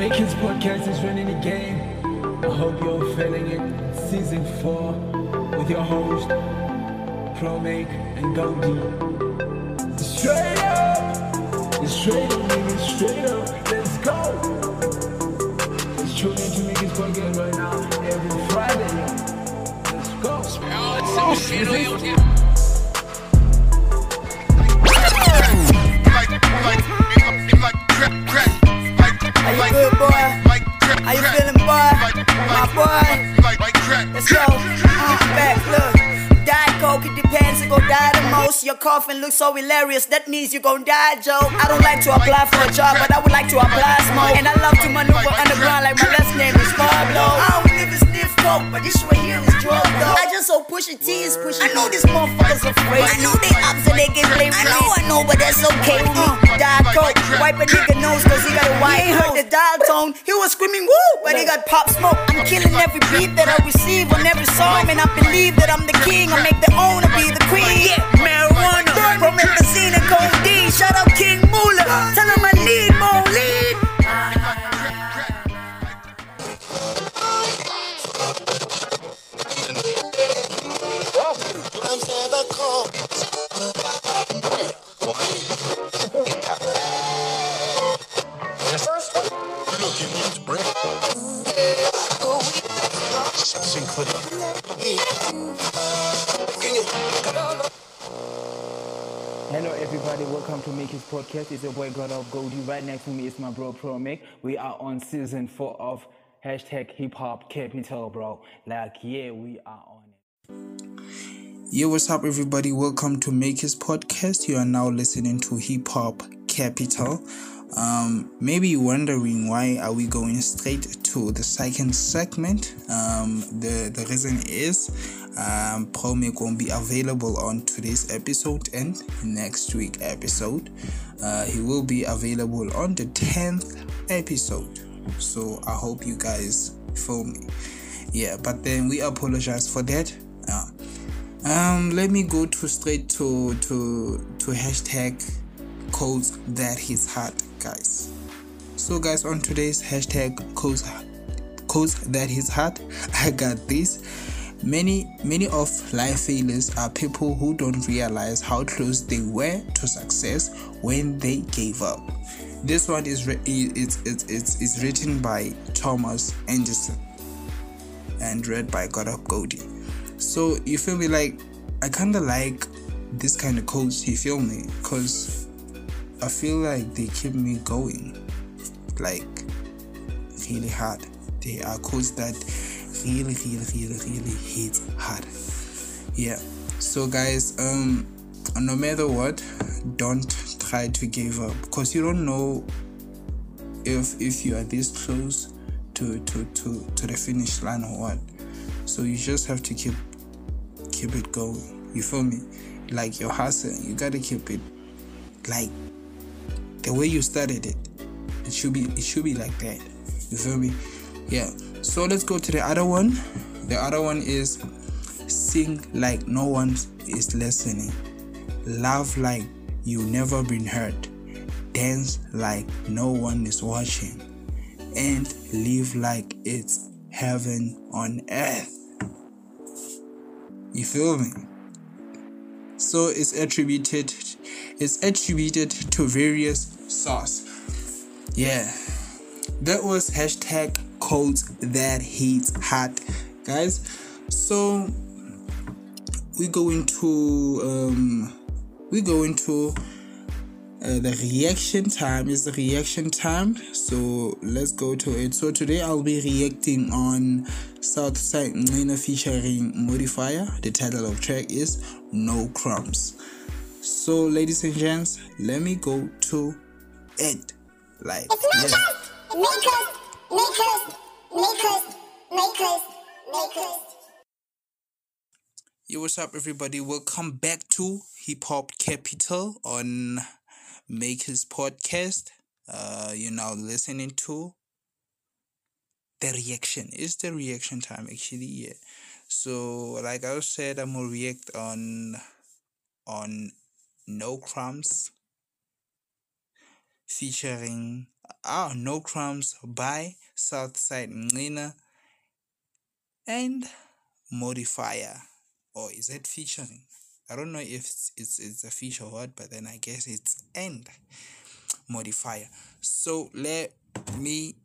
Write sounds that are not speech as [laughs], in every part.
Make his podcast is running the game. I hope you're feeling it. Season four with your host, Pro Make and Goldie. Straight up, it's straight up, nigga, straight up. Let's go. It's tune make his podcast right now every Friday. Let's go. Oh, How you feeling, boy? My boy. Let's go. Uh, back, look. Diet Coke, it depends, it gon' die the most. Your coughing looks so hilarious, that means you gon' die, Joe. I don't like to apply for a job, but I would like to apply smoke. And I love to maneuver underground like my last name is Pablo. I don't live in sniff coke, but this right here is drug, though. I just so Pusha T is pushing. I know this motherfucker's afraid. I know they ups and they get blamed. I know, I know, but that's okay me. Uh. Diet Coke, wipe a nigga nose cause he got a white He heard the dial tone, he was screaming woo, but he got pop smoke. I'm killing every beat that I receive on every song, and I believe that I'm the king. I make the owner be the queen. Yeah, marijuana, promethazine and codeine. Shout out King Moolah, tell him I need more lead. Hello everybody, welcome to Make Podcast. It's your boy God of Goldie. Right next to me is my bro Pro Make. We are on season four of hashtag hip hop capital, bro. Like, yeah, we are on it. Yo, what's up, everybody? Welcome to Make His Podcast. You are now listening to Hip Hop Capital. Um, maybe you're wondering why are we going straight to the second segment. Um, the the reason is um, Promic won't be available on today's episode and next week episode. Uh, he will be available on the tenth episode. So I hope you guys feel me. Yeah, but then we apologize for that. Um, let me go to straight to to to hashtag codes that his heart, guys. So, guys, on today's hashtag codes codes that his heart, [laughs] I got this. Many many of life failures are people who don't realize how close they were to success when they gave up. This one is it's, it's it's it's written by Thomas Anderson and read by God of Goldie. So you feel me like I kinda like this kind of quotes, you feel me? Cause I feel like they keep me going. Like really hard. They are quotes that really, really, really, really hit hard. Yeah. So guys, um no matter what, don't try to give up because you don't know if if you are this close to to to to the finish line or what. So you just have to keep keep it going. You feel me? Like your hustle, you gotta keep it like the way you started it. It should be it should be like that. You feel me? Yeah. So let's go to the other one. The other one is sing like no one is listening. Laugh like you never been hurt. Dance like no one is watching. And live like it's heaven on earth. You feel me? So it's attributed it's attributed to various source. Yeah. That was hashtag codes that hits hot. Guys. So we go into um we go into uh, the reaction time is the reaction time. So let's go to it. So today i'll be reacting on southside Nina featuring modifier. The title of track is no crumbs. So ladies and gents let me go to it. Like It's yeah. makers, makers, makers, makers, makers, makers. Yo, what's up, everybody? Welcome back to Hip Hop Capital on Makers Podcast. Uh, you're now listening to the reaction. It's the reaction time, actually. Yeah. So, like I said, I'm gonna react on on No Crumbs featuring ah no crumbs by Southside Nina and Modifier. Or is it featuring? I don't know if it's, it's it's or what, but then I guess it's end modifier. So let me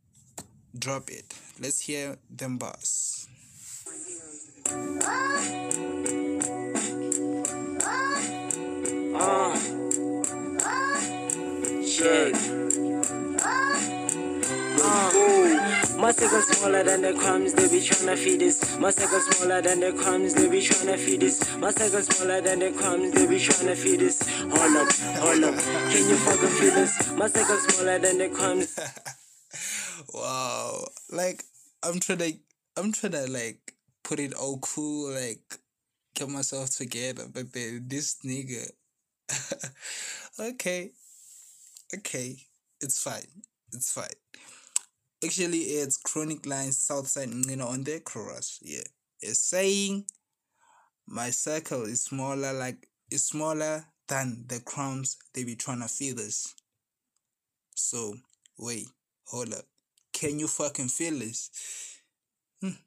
drop it. Let's hear them bars. Uh. Uh, my circle smaller than the crumbs, they be tryna feed this. My circle smaller than the crumbs, they be tryna feed this. My circle smaller than the crumbs, they be tryna feed this. Hold up, hold up, can you fucking feel this? My circle smaller than the crumbs. [laughs] wow. Like I'm trying to I'm trying to like put it all cool, like get myself together, but then this nigga [laughs] okay. Okay. It's fine. It's fine. Actually, it's Chronic Lines Southside you know on the chorus. Yeah. It's saying my circle is smaller like is smaller than the crumbs they be trying to feed us. So wait, hold up. Can you fucking feel this? Hmm.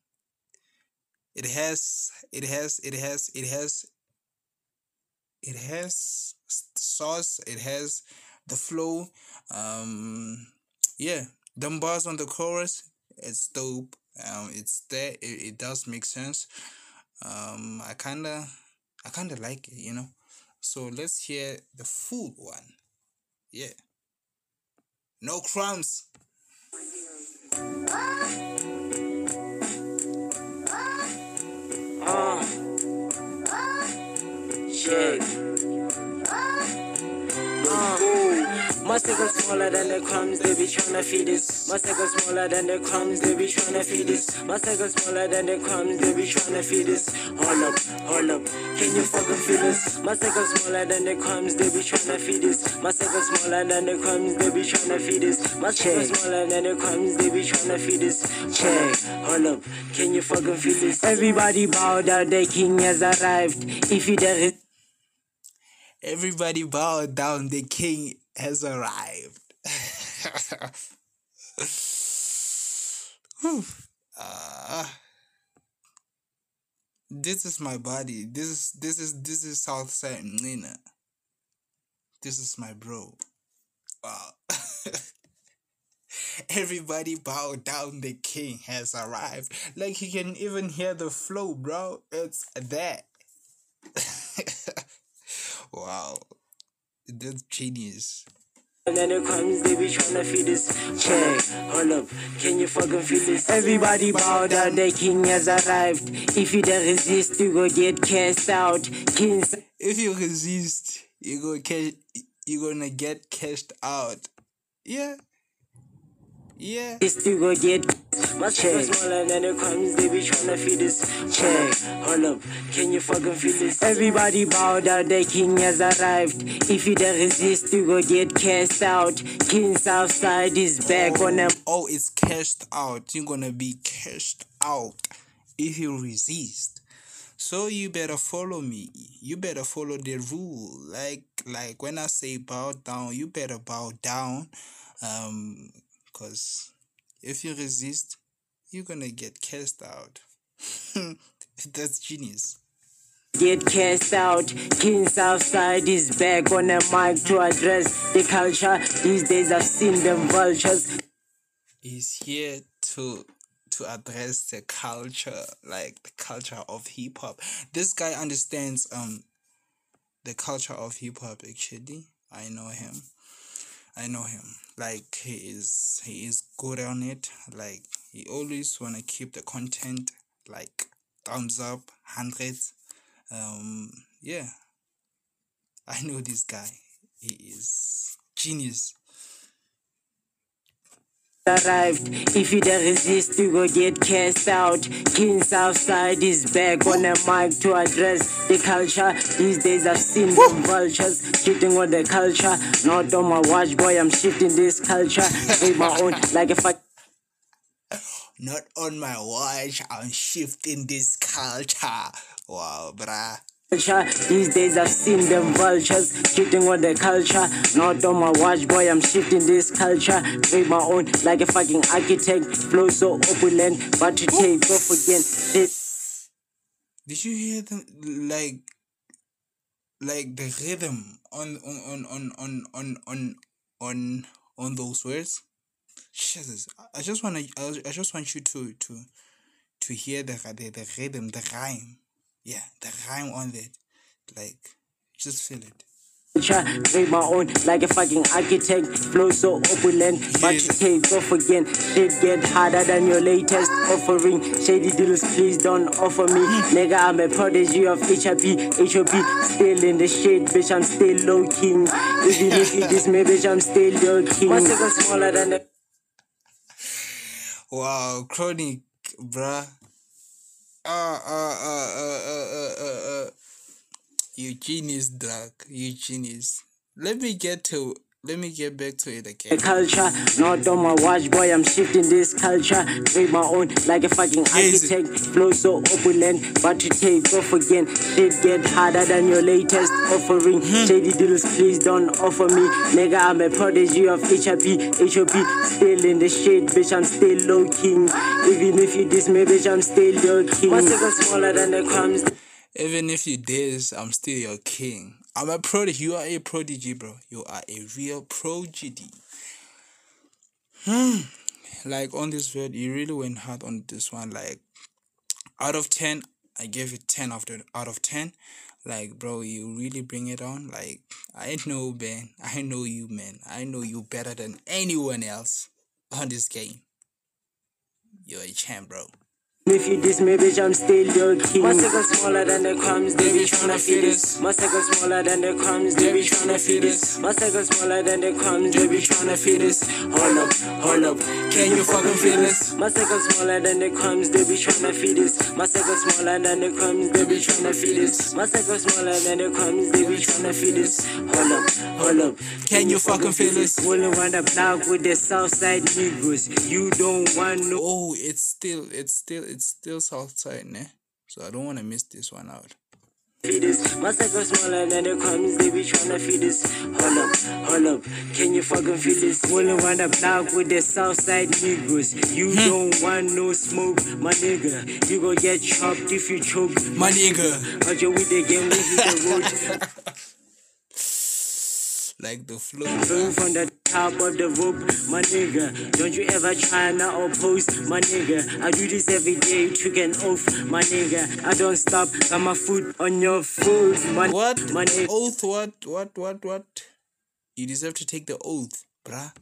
It has it has it has it has it has sauce it has the flow um yeah them bars on the chorus it's dope. Um it's there it, it does make sense. Um i kind of i kind of like it you know? So let's hear the full one. Yeah. No crumbs. Uh. Uh, my circle smaller than the crumbs, they be tryna feed this. My circle smaller than the crumbs, they be tryna feed this. My circle smaller than the crumbs, they be tryna feed us. Hold up, hold up, can you fucking feel this? My circle smaller than the crumbs, they be tryna feed this. My circle smaller than the crumbs, they be tryna feed this. My circle smaller than the crumbs, they be tryna feed us. Check, hold up, can you fucking feel this? Everybody bow down, the king has arrived. If you there is everybody bow down the king has arrived. [laughs] Ah. this is my body. This is this is this is southside nina. This is my bro. Wow. [laughs] Everybody bow down. The king has arrived. Like you can even hear the flow bro. It's that. [laughs] Wow that's genius And then it comes, they be tryna feed this. Check, hold up, can you fucking feel this? Everybody bow down, the king has arrived. If you don't resist, you go get cast out. Kings if you resist you go cash you're gonna get cashed out yeah yeah resist, you go get. My check smaller than the crumbs, they be tryna feed this. Check, hold up, can you fucking feel this? Everybody bow down, the king has arrived. If you don't resist, you go get cast out. King Southside is back on them. oh it's cashed out you're gonna be cashed out if you resist so you better follow me you better follow the rule like like when i say bow down you better bow down um because if you resist you're gonna get cast out [laughs] that's genius Get cast out. King Southside is back on the mic to address the culture. These days I've seen them vultures. is here to to address the culture like the culture of hip hop this guy understands um the culture of hip hop actually i know him i know him. Like he is he is good on it. Like he always want to keep the content like thumbs up hundreds. Um yeah. I know this guy. He is genius Arrived. If you don't resist, you go get cast out. King Southside is back on the mic to address the culture. These days I've seen them vultures cheating on the culture. Not on my watch, boy. I'm shifting this culture. Make my own, like if I Not on my watch, I'm shifting this culture. Wow, bruh. These days I've seen them vultures cheating on the culture. Not on my watch, boy, I'm shifting this culture. Make my own like a fucking architect. Flow so opulent, but to take off again. Shit. Did you hear them like like the rhythm on on on on on on on on, those words? Jesus, I just wanna I just want you to to to hear the the, the rhythm, the rhyme. Yeah, the rhyme on it. Like just feel it. culture. Make my own like a fucking architect. Flow so opulent, but to take off again. Shit get harder than your latest offering. Shady deals, please don't offer me. Nigga, I'm a prodigy of HIP, HOP. Still in the shade, bitch, I'm still low king. Even if you diss me, bitch, I'm still your king. My second smaller than the Wow, chronic, bruh. Uh, uh, uh, uh, uh, uh, uh, uh. You genius, dog. You genius. Let me get to. Let me get back to it again. The culture. Not on my watch, boy, I'm shifting this culture. Make my own like a fucking Yes. architect. Flow so opulent, but to take off again. Shit get harder than your latest offering. Hmm. Shady deals, please don't offer me. Nigga, I'm a prodigy of HIP, HOP. Still in the shade, bitch, I'm still low king. Even if you diss me, bitch, I'm still your king. My second smaller than the crumbs. Even if you diss, I'm still your king. I'm a prodigy. You are a prodigy, bro. You are a real prodigy. Hmm. Like on this vid, you really went hard on this one. Like out of ten, I gave it ten the out of ten. Like, bro, you really bring it on. Like, I know, man. I know you, man. I know you better than anyone else on this game. You're a champ, bro. If you diss me, bitch, I'm still your king. My second smaller than the crumbs, they be tryna feed us. My second smaller than the crumbs, they be tryna feed us. My second smaller than the crumbs, they be tryna feed us. Hold up, hold up, can you fucking feel us? My second smaller than the crumbs, they be tryna feed us. My second smaller than the crumbs, they be tryna feed us. My second smaller than the crumbs, they be tryna feed us. Hold up, hold up, Can you fucking feel us? Rolling around the block with the Southside Negroes. You don't want no. Oh, it's still, it's still, it's still Southside, ne? So I don't want to miss this one out. My second smaller than the crumbs, they be tryna feed us. Hold up, hold up, can you fucking feel this? Rolling around the block with the Southside Negroes. You [laughs] don't want no smoke, my nigga. You gon' get chopped if you choke. My nigga. Out your with the game, we hit the road. [laughs] Like the flow. From the top of the rope, my nigga. Don't you ever try not oppose, my nigga. I do this every day, trick an oath, my nigga. I don't stop, got my foot on your foot, my What? my nigga. Oath? What? What? What? What? You deserve to take the oath, bruh.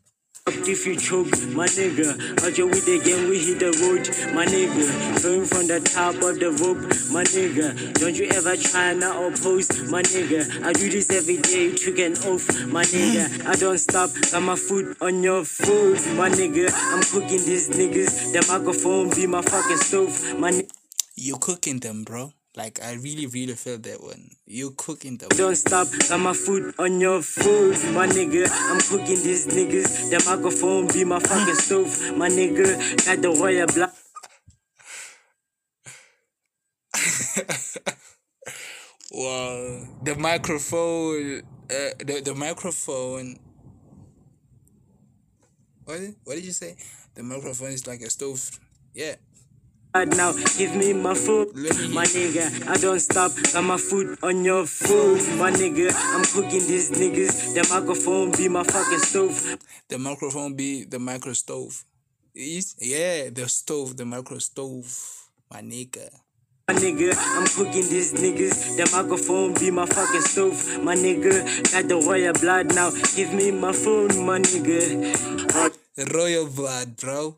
If you choke, my nigga, out your with the game, we hit the road, my nigga. Flowing from the top of the rope, my nigga. Don't you ever try not oppose, my nigga. I do this every day, trick an oath, my nigga. I don't stop, got my foot on your foot, my nigga. I'm cooking these niggas, the microphone be my fucking stove, my nigga. You're cooking them, bro. Like I really, really felt that one. You're cooking the Don't stop, got my food on your food, my nigga. I'm cooking these niggas, the microphone be my fucking stove, my nigga. Got the royal block. [laughs] Wow. The microphone. Uh, the the microphone. What? What did you say? The microphone is like a stove. Yeah. Now, give me my me- my nigga. I don't stop, got my foot on your foot, my nigga. I'm cooking these niggas. The microphone be my fucking stove. The microphone be the micro stove. Is yeah, the stove, the micro stove. My nigga. My nigga, I'm cooking these niggas. The microphone be my fucking stove, my nigga. Got the royal blood now. Give me my phone, my nigga. Royal blood, bro.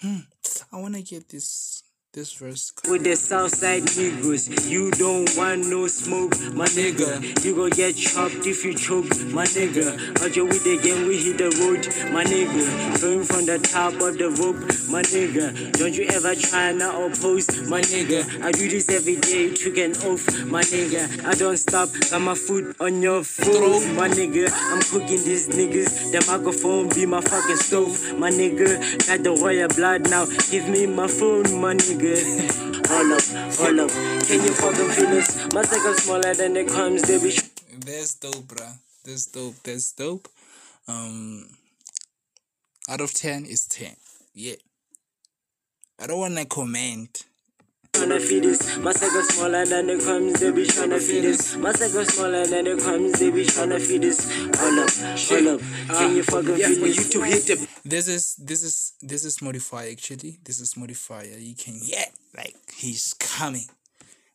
Hmm. I wanna get this this verse. with the Southside Negroes, you don't want no smoke, my nigga. You gon' get chopped if you choke, my nigga. Your with the game, we hit the road, my nigga. Flowing from the top of the rope, my nigga. Don't you ever try not oppose, my nigga. I do this every day, an oath, my nigga. I don't stop, got my foot on your foot, my nigga. I'm cooking these niggas. The microphone be my fucking stove, my nigga. Got the royal blood now. Give me my phone, my nigga. Hold up, hold up. Can you fucking feel this? My circle smaller than the crumbs they be. That's dope, bruh. That's dope. That's dope. Um, out of ten is ten. Yeah. I don't wanna comment. tryna feed this. My circle smaller than the crumbs, they be tryna feed this. My circle smaller than the crumbs, they be tryna feed this. Hold up, hold up. Can you fucking Yeah, feel for you this? to hit the This is this is this is modifier actually. This is modifier. You can yeah, like he's coming.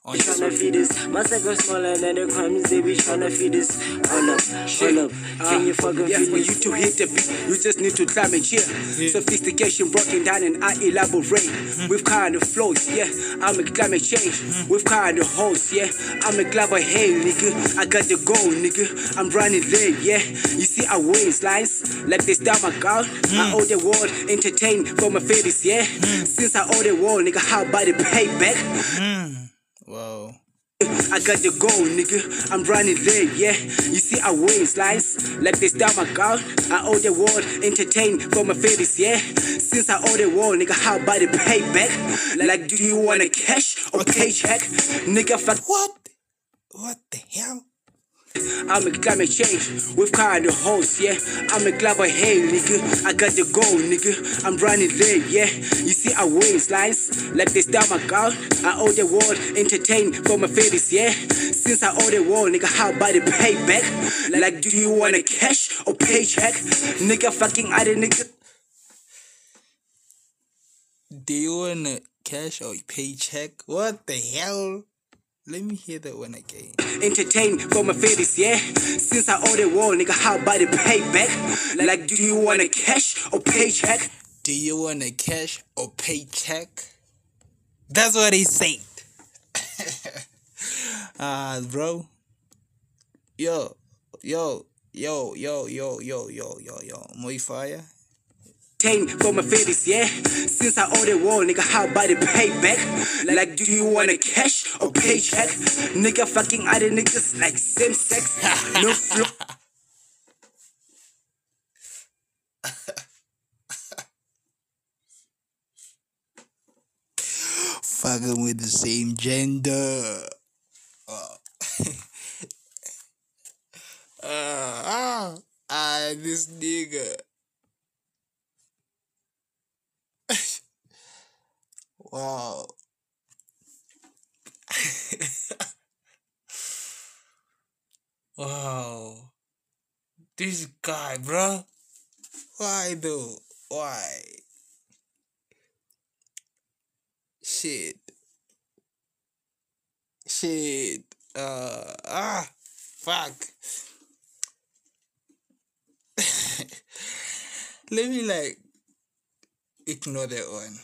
On Be tryna feed this. My circle smaller than the crumbs, they be tryna feed this. Hold up, hold up. Can you ah, fucking Yeah, feel for you this? to hit the beat, you just need to climb and chill. Sophistication broken down and I elaborate mm-hmm. with kind of flows, yeah. I'm a climate change mm-hmm. with kind of hoes, yeah. I'm a clever hey, nigga. I got the goal, nigga. I'm running late, yeah. You see, I waste lines like they star my gun. I mm. owe the world entertain for my fetish, yeah. Mm. Since I owe the world, nigga, how about the payback? Mm. Wow. I got the goal, nigga. I'm running late, yeah. You see, I waste lines like they star my gun. I owe the world entertain for my fetish, yeah. Since I owe the world, nigga, how about the payback? Like, do you want a cash or a paycheck? Nigga, fuck. What? What the hell? I'm a climate change with kind of hoes, yeah. I'm a clever hey, nigga. I got the goal, nigga. I'm running late, yeah. You see, I waste lines like they star my gun. I owe the world entertain for my fetish, yeah. Since I owe the world, nigga, how about the payback? Like, do you want a cash or paycheck? Nigga, fucking other nigga. Do you want a cash or paycheck? What the hell? Let me hear that one again. entertain for my fetish, yeah. Since I owe the world, nigga, how about the payback? Like, do you want a cash or paycheck? Do you want a cash or paycheck? That's what he said. Ah, [laughs] bro. Yo, yo, yo, yo, yo, yo, yo, yo, yo. Modifier. Entertain for my fetish, yeah. Since I owe the world, nigga, how about the payback? Like, do you want a cash or paycheck? Nigga, fucking other niggas like same sex, [laughs] no flow. Fucking with the same gender. Oh. Ah, ah, ah, this nigga. wow. wow. This guy, bro. Why though? Why? Shit. Shit. Uh ah fuck. Let me like ignore that one.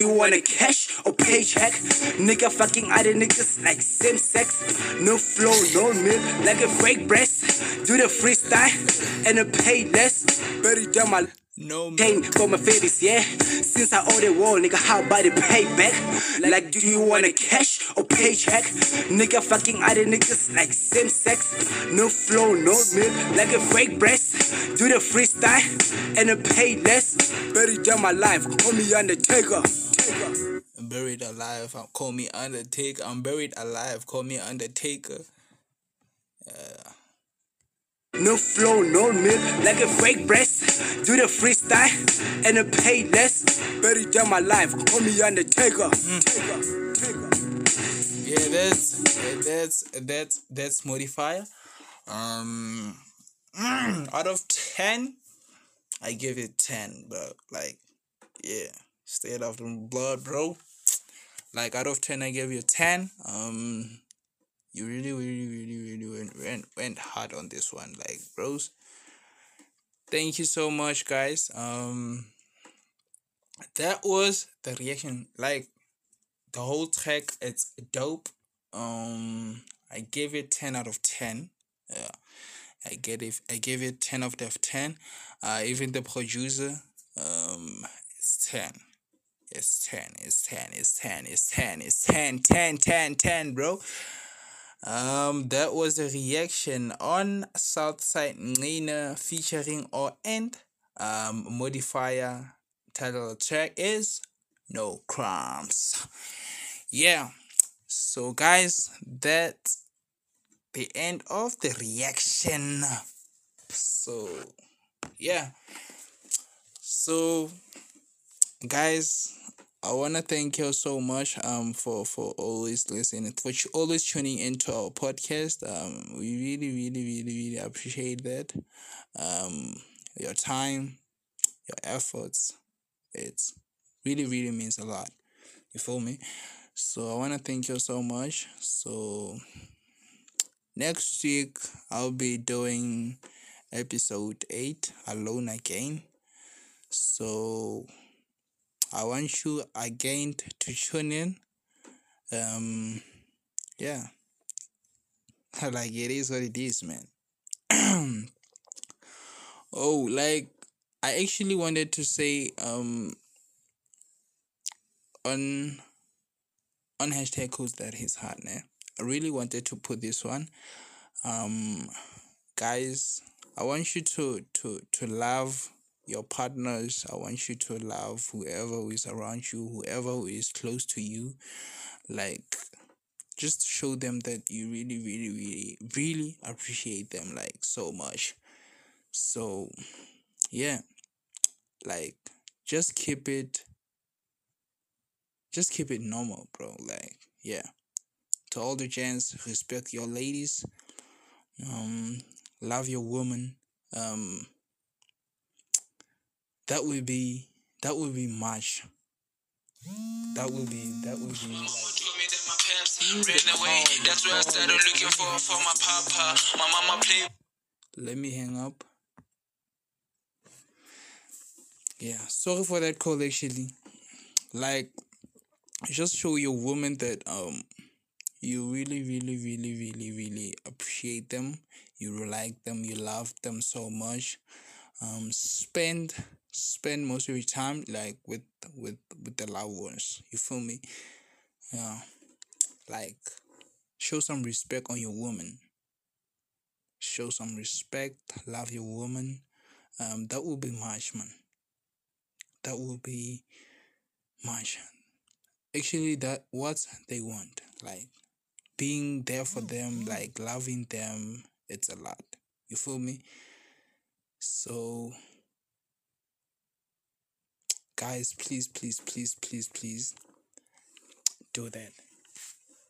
You want a cash or paycheck? Nigga, fucking other niggas like same sex, no flow, no milk, like a fake breast. Do the freestyle and a pay less. Better than my No man. Pain for my fetish, yeah. Since I owe the world, nigga, how about the payback? Like, do you want a cash or paycheck? Nigga, fucking other niggas like same sex, no flow, no milk, like a fake breast. Do the freestyle and a pay less. Better than my life, call me Undertaker. Taker. I'm buried alive. Call me Undertaker. I'm buried alive. Call me Undertaker. No flow, no milk, like a fake breast. Do the freestyle and a pay less. Better than my life, call me Undertaker. Taker. Taker. Yeah, that's that's that's that's modifier. Um, out of ten, I give it ten, bro. Like, yeah, straight off the blood, bro. Like out of ten, I give you ten. Um, you really, really, really, really went went, went hard on this one, like, bros. Thank you so much, guys. Um, that was the reaction. Like, the whole track it's dope um i gave it 10 out of 10 yeah i get it i gave it 10 out of 10 uh even the producer um it's 10 it's 10 it's 10 it's 10 it's 10 it's 10 10 10 10 bro um that was a reaction on southside nina featuring or and um modifier title of the track is no crumbs yeah So, guys, that's the end of the reaction. So, yeah. So, guys, I want to thank you so much um for for always listening for always tuning into our podcast. Um, we really really really really appreciate that. Um, your time, your efforts, it's really really means a lot. You feel me? So I want to thank you so much. So next week I'll be doing episode eight alone again. So I want you again to tune in. Um, yeah, [laughs] like it is what it is, man. [clears throat] oh, like I actually wanted to say um on on hashtag codes that his heart, ne? I really wanted to put this one. Um, guys, I want you to to to love your partners. I want you to love whoever is around you, whoever is close to you. Like, just show them that you really, really, really, really appreciate them like so much. So, yeah, like, just keep it. Just keep it normal, bro. Like, yeah. To all the gents, respect your ladies. Um, love your woman. Um, that would be that would be much. That would be that would be. Let me hang up. Yeah, sorry for that call actually. Like just show your woman that um you really really really really really appreciate them you like them you love them so much um spend spend most of your time like with with with the loved ones you feel me? Yeah like show some respect on your woman. Show some respect love your woman. Um that will be much man. That will be much. Actually that what they want like being there for them like loving them it's a lot. You feel me? So guys please please please please please do that.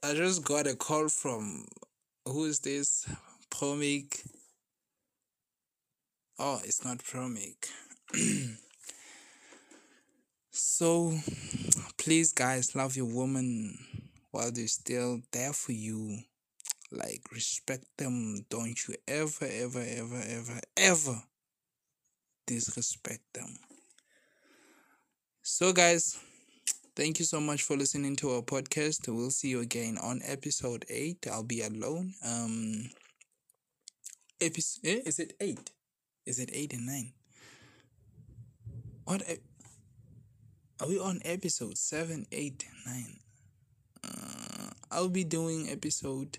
I just got a call from who is this? Promic. Oh it's not promic. [clears throat] So please guys love your woman while they're still there for you. Like respect them. Don't you ever ever ever ever ever disrespect them so guys thank you so much for listening to our podcast we'll see you again on episode 8 i'll be alone um episode eh, is it 8 is it 8 and 9 what are we on episode seven, eight, nine? uh, I'll be doing episode.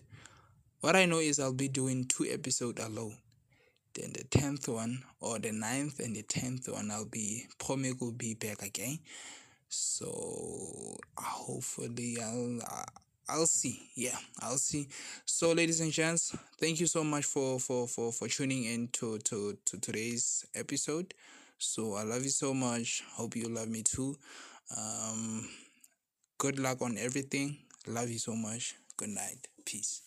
What I know is I'll be doing two episode alone. Then the tenth one or the ninth and the tenth one, I'll be Promig will be back again. So hopefully I'll I'll see. Yeah, I'll see. So ladies and gents, thank you so much for for for for tuning in to to to today's episode. So I love you so much. Hope you love me too. Um good luck on everything. Love you so much. Good night. Peace.